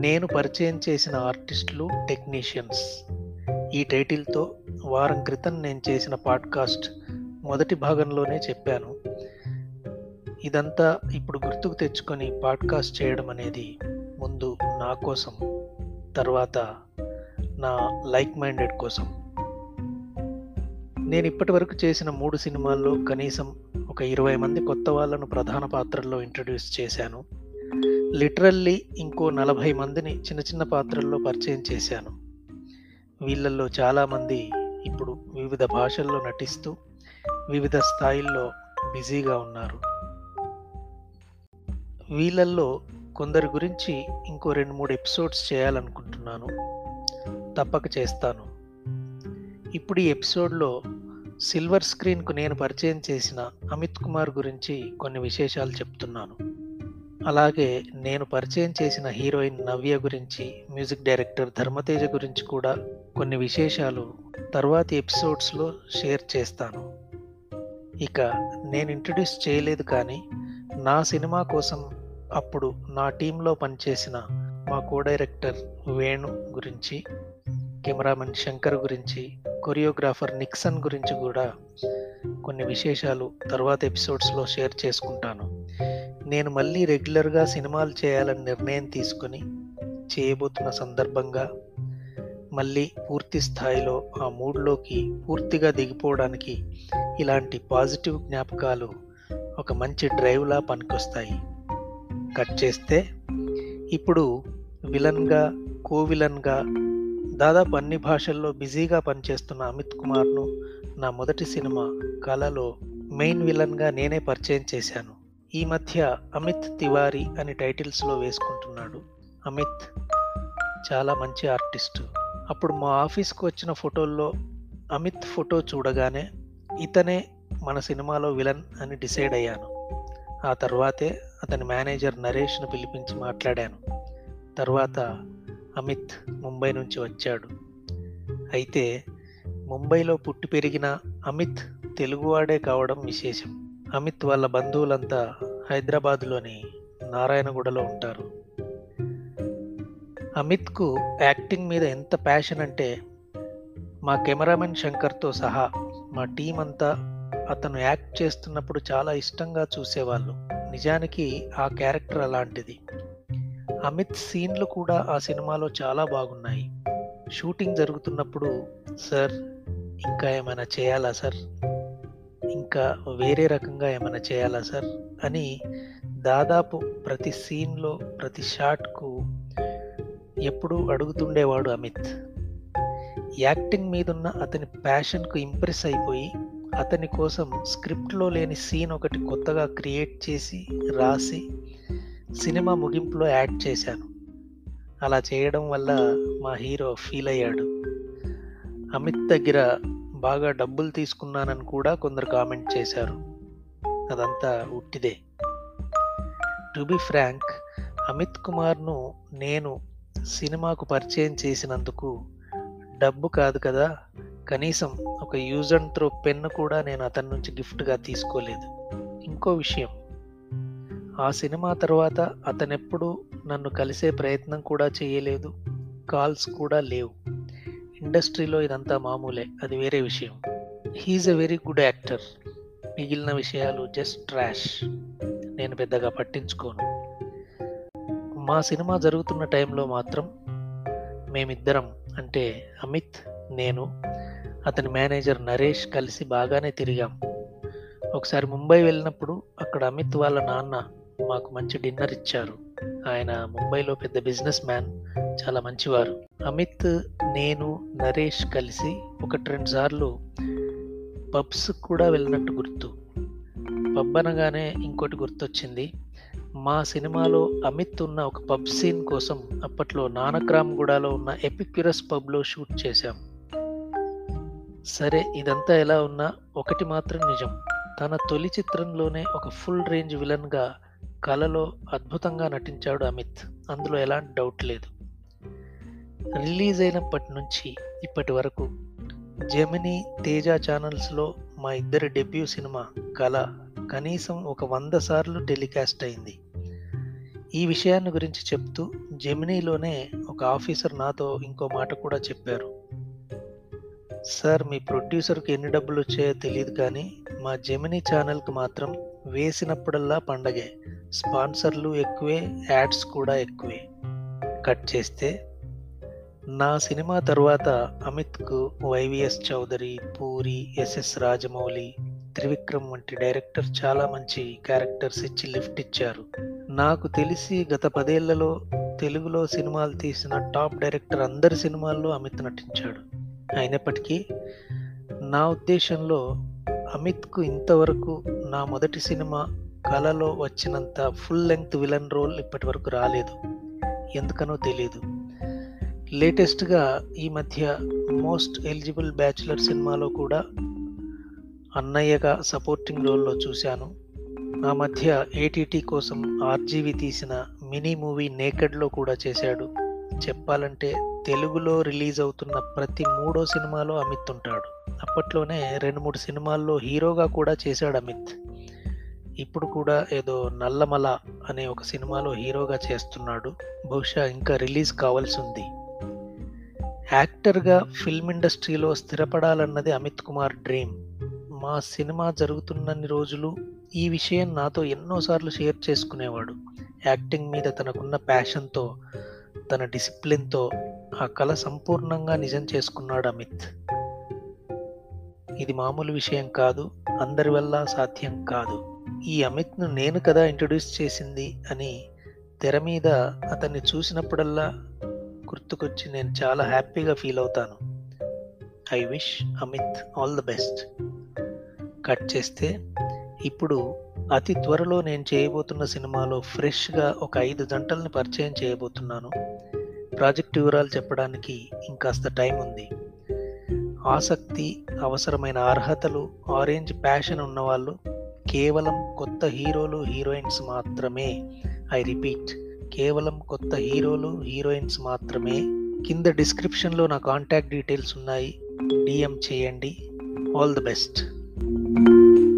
నేను పరిచయం చేసిన ఆర్టిస్టులు టెక్నీషియన్స్. ఈ టైటిల్తో వారం క్రితం నేను చేసిన పాడ్కాస్ట్ మొదటి భాగంలోనే చెప్పాను. ఇదంతా ఇప్పుడు గుర్తుకు తెచ్చుకొని పాడ్కాస్ట్ చేయడం అనేది ముందు నా కోసం తర్వాత నా లైక్ మైండెడ్ కోసం. నేను ఇప్పటి వరకు చేసిన మూడు సినిమాల్లో కనీసం ఒక ఇరవై మంది కొత్త వాళ్ళను ప్రధాన పాత్రల్లో ఇంట్రడ్యూస్ చేశాను. లిటరల్లీ ఇంకో నలభై మందిని చిన్న చిన్న పాత్రల్లో పరిచయం చేశాను. వీళ్ళల్లో చాలామంది ఇప్పుడు వివిధ భాషల్లో నటిస్తూ వివిధ స్థాయిల్లో బిజీగా ఉన్నారు. వీళ్ళల్లో కొందరి గురించి ఇంకో రెండు మూడు ఎపిసోడ్స్ చేయాలనుకుంటున్నాను. తప్పక చేస్తాను. ఇప్పుడు ఈ ఎపిసోడ్లో సిల్వర్ స్క్రీన్కు నేను పరిచయం చేసిన అమిత్ కుమార్ గురించి కొన్ని విశేషాలు చెప్తున్నాను. అలాగే నేను పరిచయం చేసిన హీరోయిన్ నవ్య గురించి మ్యూజిక్ డైరెక్టర్ ధర్మతేజ గురించి కూడా కొన్ని విశేషాలు తర్వాతి ఎపిసోడ్స్లో షేర్ చేస్తాను. ఇక నేను ఇంట్రడ్యూస్ చేయలేదు కానీ నా సినిమా కోసం అప్పుడు నా టీంలో పనిచేసిన మా కో డైరెక్టర్ వేణు గురించి కెమెరామెన్ శంకర్ గురించి కొరియోగ్రాఫర్ నిక్సన్ గురించి కూడా కొన్ని విశేషాలు తర్వాత ఎపిసోడ్స్లో షేర్ చేసుకుంటాను. నేను మళ్ళీ రెగ్యులర్గా సినిమాలు చేయాలని నిర్ణయం తీసుకొని చేయబోతున్న సందర్భంగా మళ్ళీ పూర్తి స్థాయిలో ఆ మూడ్లోకి పూర్తిగా దిగిపోవడానికి ఇలాంటి పాజిటివ్ జ్ఞాపకాలు ఒక మంచి డ్రైవ్లా పనికొస్తాయి. కట్ చేస్తే ఇప్పుడు విలన్గా కో విలన్గా దాదాపు అన్ని భాషల్లో బిజీగా పనిచేస్తున్న అమిత్ కుమార్ను నా మొదటి సినిమా కళలో మెయిన్ విలన్గా నేనే పరిచయం చేశాను. ఈ మధ్య అమిత్ తివారీ అని టైటిల్స్లో వేసుకుంటున్నాడు. అమిత్ చాలా మంచి ఆర్టిస్టు. అప్పుడు మా ఆఫీస్కి వచ్చిన ఫోటోల్లో అమిత్ ఫోటో చూడగానే ఇతనే మన సినిమాలో విలన్ అని డిసైడ్ అయ్యాను. ఆ తర్వాతే అతని మేనేజర్ నరేష్ను పిలిపించి మాట్లాడాను. తర్వాత అమిత్ ముంబై నుంచి వచ్చాడు. అయితే ముంబైలో పుట్టి పెరిగిన అమిత్ తెలుగువాడే కావడం విశేషం. అమిత్ వాళ్ళ బంధువులంతా హైదరాబాద్లోని నారాయణగూడలో ఉంటారు. అమిత్కు యాక్టింగ్ మీద ఎంత ప్యాషన్ అంటే మా కెమెరామెన్ శంకర్తో సహా మా టీం అంతా అతను యాక్ట్ చేస్తున్నప్పుడు చాలా ఇష్టంగా చూసేవాళ్ళు. నిజానికి ఆ క్యారెక్టర్ అలాంటిది. అమిత్ సీన్లు కూడా ఆ సినిమాలో చాలా బాగున్నాయి. షూటింగ్ జరుగుతున్నప్పుడు సార్ ఇంకా ఏమైనా చేయాలా సార్? ఇంకా వేరే రకంగా ఏమైనా చేయాలా సార్? అని దాదాపు ప్రతి సీన్లో ప్రతి షాట్కు ఎప్పుడూ అడుగుతుండేవాడు అమిత్. యాక్టింగ్ మీదున్న అతని ప్యాషన్కు ఇంప్రెస్ అయిపోయి అతని కోసం స్క్రిప్ట్లో లేని సీన్ ఒకటి కొత్తగా క్రియేట్ చేసి రాసి సినిమా ముగింపులో యాడ్ చేశాను. అలా చేయడం వల్ల మా హీరో ఫీల్ అయ్యాడు. అమిత్ దగ్గర బాగా డబ్బులు తీసుకున్నానని కూడా కొందరు కామెంట్ చేశారు. అదంతా ఉట్టిదే. టు బి ఫ్రాంక్ అమిత్ కుమార్ను నేను సినిమాకు పరిచయం చేసినందుకు డబ్బు కాదు కదా కనీసం ఒక యూజ్ అండ్ త్రో పెన్ను కూడా నేను అతని నుంచి గిఫ్ట్గా తీసుకోలేదు. ఇంకో విషయం ఆ సినిమా తర్వాత అతనెప్పుడు నన్ను కలిసే ప్రయత్నం కూడా చేయలేదు కాల్స్ కూడా లేవు. ఇండస్ట్రీలో ఇదంతా మామూలే అది వేరే విషయం. He is a very good actor మిగిలిన విషయాలు జస్ట్ ట్రాష్ నేను పెద్దగా పట్టించుకోను. మా సినిమా జరుగుతున్న టైంలో మాత్రం మేమిద్దరం అంటే అమిత్ నేను అతని మేనేజర్ నరేష్ కలిసి బాగానే తిరిగాం. ఒకసారి ముంబై వెళ్ళినప్పుడు అక్కడ అమిత్ వాళ్ళ నాన్న మాకు మంచి డిన్నర్ ఇచ్చారు. ఆయన ముంబైలో పెద్ద బిజినెస్ మ్యాన్ చాలా మంచివారు. అమిత్ నేను నరేష్ కలిసి ఒకటి రెండు సార్లు పబ్స్ కూడా వెళ్ళినట్టు గుర్తు. పబ్ అనగానే ఇంకోటి గుర్తొచ్చింది. మా సినిమాలో అమిత్ ఉన్న ఒక పబ్ సీన్ కోసం అప్పట్లో నానక్రామ్ గూడాలో ఉన్న ఎపిక్యురస్ పబ్లో షూట్ చేశాం. సరే ఇదంతా ఎలా ఉన్నా ఒకటి మాత్రం నిజం. తన తొలి చిత్రంలోనే ఒక ఫుల్ రేంజ్ విలన్గా కళలో అద్భుతంగా నటించాడు అమిత్. అందులో ఎలాంటి డౌట్ లేదు. రిలీజ్ అయినప్పటి నుంచి ఇప్పటి వరకు జెమినీ తేజ ఛానల్స్లో మా ఇద్దరి డెబ్యూ సినిమా కళ కనీసం ఒక వంద సార్లు టెలికాస్ట్ అయింది. ఈ విషయాన్ని గురించి చెప్తూ జెమినీలోనే ఒక ఆఫీసర్ నాతో ఇంకో మాట కూడా చెప్పారు. సార్ మీ ప్రొడ్యూసర్కి ఎన్ని డబ్బులు వచ్చాయో తెలియదు కానీ మా జెమినీ ఛానల్కి మాత్రం వేసినప్పుడల్లా పండగే. స్పాన్సర్లు ఎక్కువే యాడ్స్ కూడా ఎక్కువే. కట్ చేస్తే నా సినిమా తర్వాత అమిత్కు వైవిఎస్ చౌదరి పూరి ఎస్ఎస్ రాజమౌళి త్రివిక్రమ్ వంటి డైరెక్టర్ చాలా మంచి క్యారెక్టర్స్ ఇచ్చి లిఫ్ట్ ఇచ్చారు. నాకు తెలిసి గత పదేళ్ళలో తెలుగులో సినిమాలు తీసిన టాప్ డైరెక్టర్ అందరి సినిమాల్లో అమిత్ నటించాడు. అయినప్పటికీ నా ఉద్దేశంలో అమిత్కు ఇంతవరకు నా మొదటి సినిమా కళలో వచ్చినంత ఫుల్ లెంగ్త్ విలన్ రోల్ ఇప్పటి వరకు రాలేదు. ఎందుకనో తెలియదు లేటెస్ట్గా ఈ మధ్య మోస్ట్ ఎలిజిబుల్ బ్యాచులర్ సినిమాలో కూడా అన్నయ్యగా సపోర్టింగ్ రోల్లో చూశాను. ఆ మధ్య ఏటీటీ కోసం ఆర్జీవి తీసిన మినీ మూవీ నేకెడ్లో కూడా చేశాడు. చెప్పాలంటే తెలుగులో రిలీజ్ అవుతున్న ప్రతి మూడో సినిమాలో అమిత్ ఉంటాడు. అప్పట్లోనే రెండు మూడు సినిమాల్లో హీరోగా కూడా చేశాడు అమిత్. ఇప్పుడు కూడా ఏదో నల్లమల అనే ఒక సినిమాలో హీరోగా చేస్తున్నాడు. బహుశా ఇంకా రిలీజ్ కావాల్సి ఉంది. యాక్టర్గా ఫిల్మ్ ఇండస్ట్రీలో స్థిరపడాలన్నది అమిత్ కుమార్ డ్రీమ్. మా సినిమా జరుగుతున్నన్ని రోజులు ఈ విషయం నాతో ఎన్నోసార్లు షేర్ చేసుకునేవాడు. యాక్టింగ్ మీద తనకున్న ప్యాషన్తో తన డిసిప్లిన్తో ఆ కళ సంపూర్ణంగా నిజం చేసుకున్నాడు అమిత్. ఇది మామూలు విషయం కాదు అందరి వల్ల సాధ్యం కాదు. ఈ అమిత్ను నేను కదా ఇంట్రడ్యూస్ చేసింది అని తెర మీద అతన్ని చూసినప్పుడల్లా గుర్తుకొచ్చి నేను చాలా హ్యాపీగా ఫీల్ అవుతాను. I wish Amit all the best. Cut చేస్తే ఇప్పుడు అతి త్వరలో నేను చేయబోతున్న సినిమాలో ఫ్రెష్గా ఒక ఐదు జంటల్ని పరిచయం చేయబోతున్నాను. ప్రాజెక్ట్ వివరాలు చెప్పడానికి ఇంకాస్త టైం ఉంది. ఆసక్తి అవసరమైన అర్హతలు ఆరెంజ్ ప్యాషన్ ఉన్నవాళ్ళు కేవలం కొత్త హీరోలు హీరోయిన్స్ మాత్రమే. ఐ రిపీట్ కేవలం కొత్త హీరోలు హీరోయిన్స్ మాత్రమే. కింద డిస్క్రిప్షన్లో నా కాంటాక్ట్ డీటెయిల్స్ ఉన్నాయి. డిఎం చేయండి. All the best.